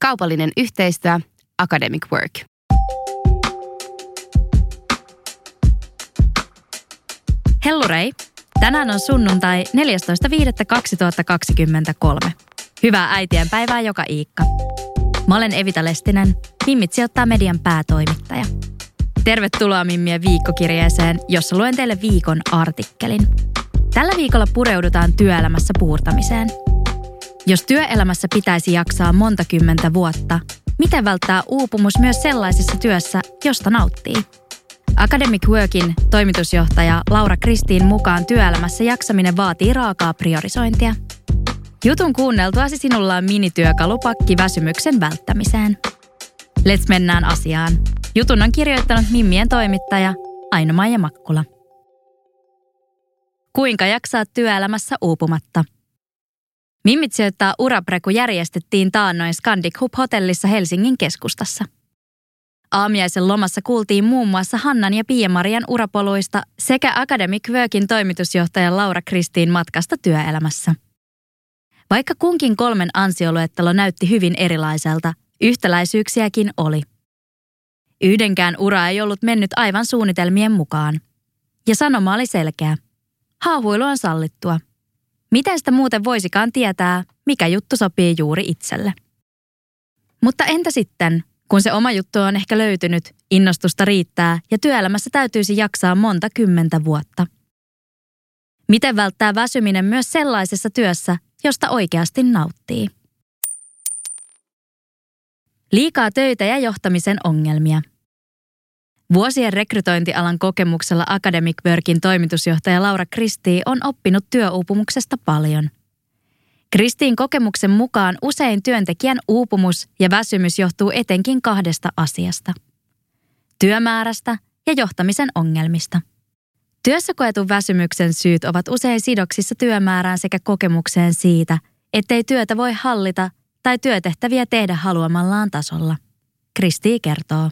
Kaupallinen yhteistyö Academic Work. Hellurei! Tänään on sunnuntai 14.5.2023. Hyvää äitien päivää joka Iikka. Mä olen Evita Lestinen, Mimmit sijoittaa median päätoimittaja. Tervetuloa Mimmien viikkokirjeeseen, jossa luen teille viikon artikkelin. Tällä viikolla pureudutaan työelämässä puurtamiseen. Jos työelämässä pitäisi jaksaa monta kymmentä vuotta, miten välttää uupumus myös sellaisessa työssä, josta nauttii? Academic Workin toimitusjohtaja Laura Kristiin mukaan työelämässä jaksaminen vaatii raakaa priorisointia. Jutun kuunneltuasi sinulla on minityökalupakki väsymyksen välttämiseen. Let's mennään asiaan. Jutun on kirjoittanut Mimmien toimittaja Aino-Maija Makkula. Kuinka jaksaa työelämässä uupumatta? Mimmit sijoittaa urapreku järjestettiin taannoin Scandic Hub-hotellissa Helsingin keskustassa. Aamiaisen lomassa kuultiin muun muassa Hannan ja Pia-Marian urapoluista sekä Academic Workin toimitusjohtaja Laura Kristiin matkasta työelämässä. Vaikka kunkin kolmen ansioluettelo näytti hyvin erilaiselta, yhtäläisyyksiäkin oli. Yhdenkään ura ei ollut mennyt aivan suunnitelmien mukaan. Ja sanoma oli selkeä. Haahuilu on sallittua. Miten sitä muuten voisikaan tietää, mikä juttu sopii juuri itselle? Mutta entä sitten, kun se oma juttu on ehkä löytynyt, innostusta riittää ja työelämässä täytyisi jaksaa monta kymmentä vuotta? Miten välttää väsyminen myös sellaisessa työssä, josta oikeasti nauttii? Liikaa töitä ja johtamisen ongelmia. Vuosien rekrytointialan kokemuksella Academic Workin toimitusjohtaja Laura Kristi on oppinut työuupumuksesta paljon. Kristiin kokemuksen mukaan usein työntekijän uupumus ja väsymys johtuu etenkin kahdesta asiasta. Työmäärästä ja johtamisen ongelmista. Työssä koetun väsymyksen syyt ovat usein sidoksissa työmäärään sekä kokemukseen siitä, ettei työtä voi hallita tai työtehtäviä tehdä haluamallaan tasolla. Kristi kertoo.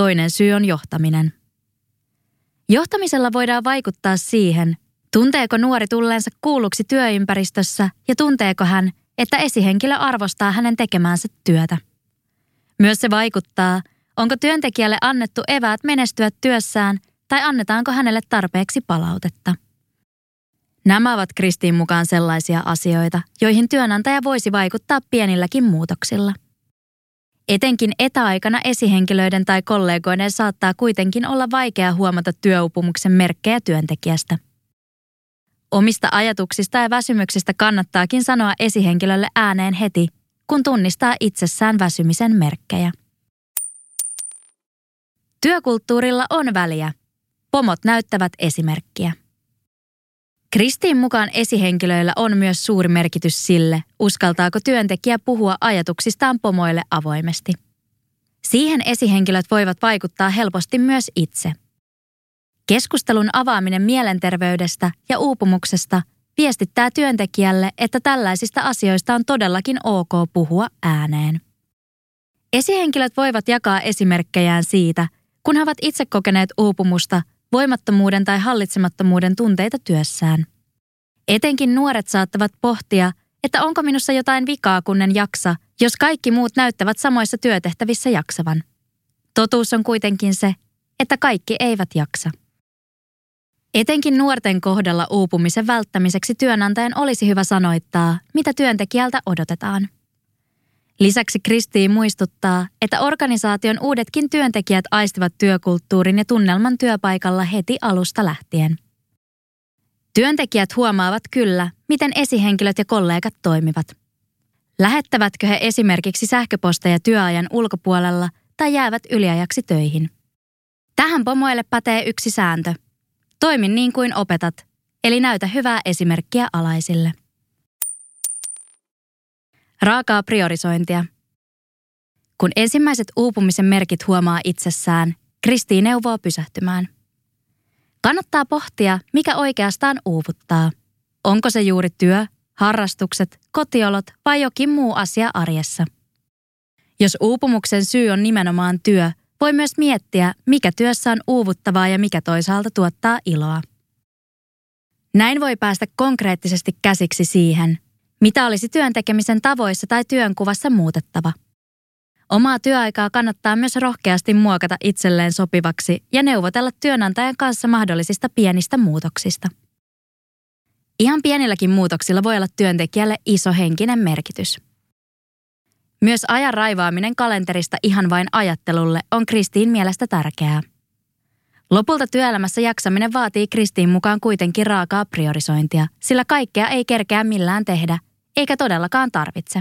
Toinen syy on johtaminen. Johtamisella voidaan vaikuttaa siihen, tunteeko nuori tulleensa kuulluksi työympäristössä ja tunteeko hän, että esihenkilö arvostaa hänen tekemäänsä työtä. Myös se vaikuttaa, onko työntekijälle annettu eväät menestyä työssään tai annetaanko hänelle tarpeeksi palautetta. Nämä ovat Kristiin mukaan sellaisia asioita, joihin työnantaja voisi vaikuttaa pienilläkin muutoksilla. Etenkin etäaikana esihenkilöiden tai kollegoiden saattaa kuitenkin olla vaikea huomata työupumuksen merkkejä työntekijästä. Omista ajatuksista ja väsymyksistä kannattaakin sanoa esihenkilölle ääneen heti, kun tunnistaa itsessään väsymisen merkkejä. Työkulttuurilla on väliä. Pomot näyttävät esimerkkiä. Kristiin mukaan esihenkilöillä on myös suuri merkitys sille, uskaltaako työntekijä puhua ajatuksistaan pomoille avoimesti. Siihen esihenkilöt voivat vaikuttaa helposti myös itse. Keskustelun avaaminen mielenterveydestä ja uupumuksesta viestittää työntekijälle, että tällaisista asioista on todellakin ok puhua ääneen. Esihenkilöt voivat jakaa esimerkkejään siitä, kun he ovat itse kokeneet uupumusta voimattomuuden tai hallitsemattomuuden tunteita työssään. Etenkin nuoret saattavat pohtia, että onko minussa jotain vikaa, kun en jaksa, jos kaikki muut näyttävät samoissa työtehtävissä jaksavan. Totuus on kuitenkin se, että kaikki eivät jaksa. Etenkin nuorten kohdalla uupumisen välttämiseksi työnantajan olisi hyvä sanoittaa, mitä työntekijältä odotetaan. Lisäksi Kristiin muistuttaa, että organisaation uudetkin työntekijät aistivat työkulttuurin ja tunnelman työpaikalla heti alusta lähtien. Työntekijät huomaavat kyllä, miten esihenkilöt ja kollegat toimivat. Lähettävätkö he esimerkiksi sähköposteja työajan ulkopuolella tai jäävät yliajaksi töihin? Tähän pomoille pätee yksi sääntö. Toimi niin kuin opetat, eli näytä hyvää esimerkkiä alaisille. Raakaa priorisointia. Kun ensimmäiset uupumisen merkit huomaa itsessään, Kristi neuvoo pysähtymään. Kannattaa pohtia, mikä oikeastaan uuvuttaa. Onko se juuri työ, harrastukset, kotiolot vai jokin muu asia arjessa. Jos uupumuksen syy on nimenomaan työ, voi myös miettiä, mikä työssä on uuvuttavaa ja mikä toisaalta tuottaa iloa. Näin voi päästä konkreettisesti käsiksi siihen, mitä olisi työn tekemisen tavoissa tai työnkuvassa muutettava. Omaa työaikaa kannattaa myös rohkeasti muokata itselleen sopivaksi ja neuvotella työnantajan kanssa mahdollisista pienistä muutoksista. Ihan pienilläkin muutoksilla voi olla työntekijälle iso henkinen merkitys. Myös ajan raivaaminen kalenterista ihan vain ajattelulle on Kristiin mielestä tärkeää. Lopulta työelämässä jaksaminen vaatii Kristiin mukaan kuitenkin raakaa priorisointia, sillä kaikkea ei kerkeä millään tehdä, eikä todellakaan tarvitse.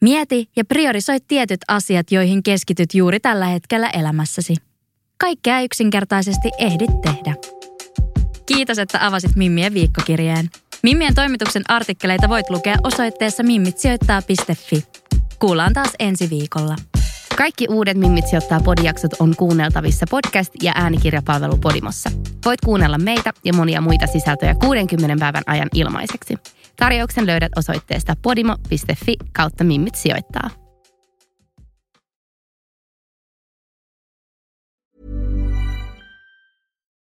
Mieti ja priorisoi tietyt asiat, joihin keskityt juuri tällä hetkellä elämässäsi. Kaikkea yksinkertaisesti ehdit tehdä. Kiitos, että avasit Mimmien viikkokirjeen. Mimmien toimituksen artikkeleita voit lukea osoitteessa mimmitsijoittaa.fi. Kuullaan taas ensi viikolla. Kaikki uudet Mimmit sijoittaa podijaksot on kuunneltavissa podcast- ja äänikirjapalvelu Podimossa. Voit kuunnella meitä ja monia muita sisältöjä 60 päivän ajan ilmaiseksi. Tarjouksen löydät osoitteesta podimo.fi kautta Mimmit sijoittaa.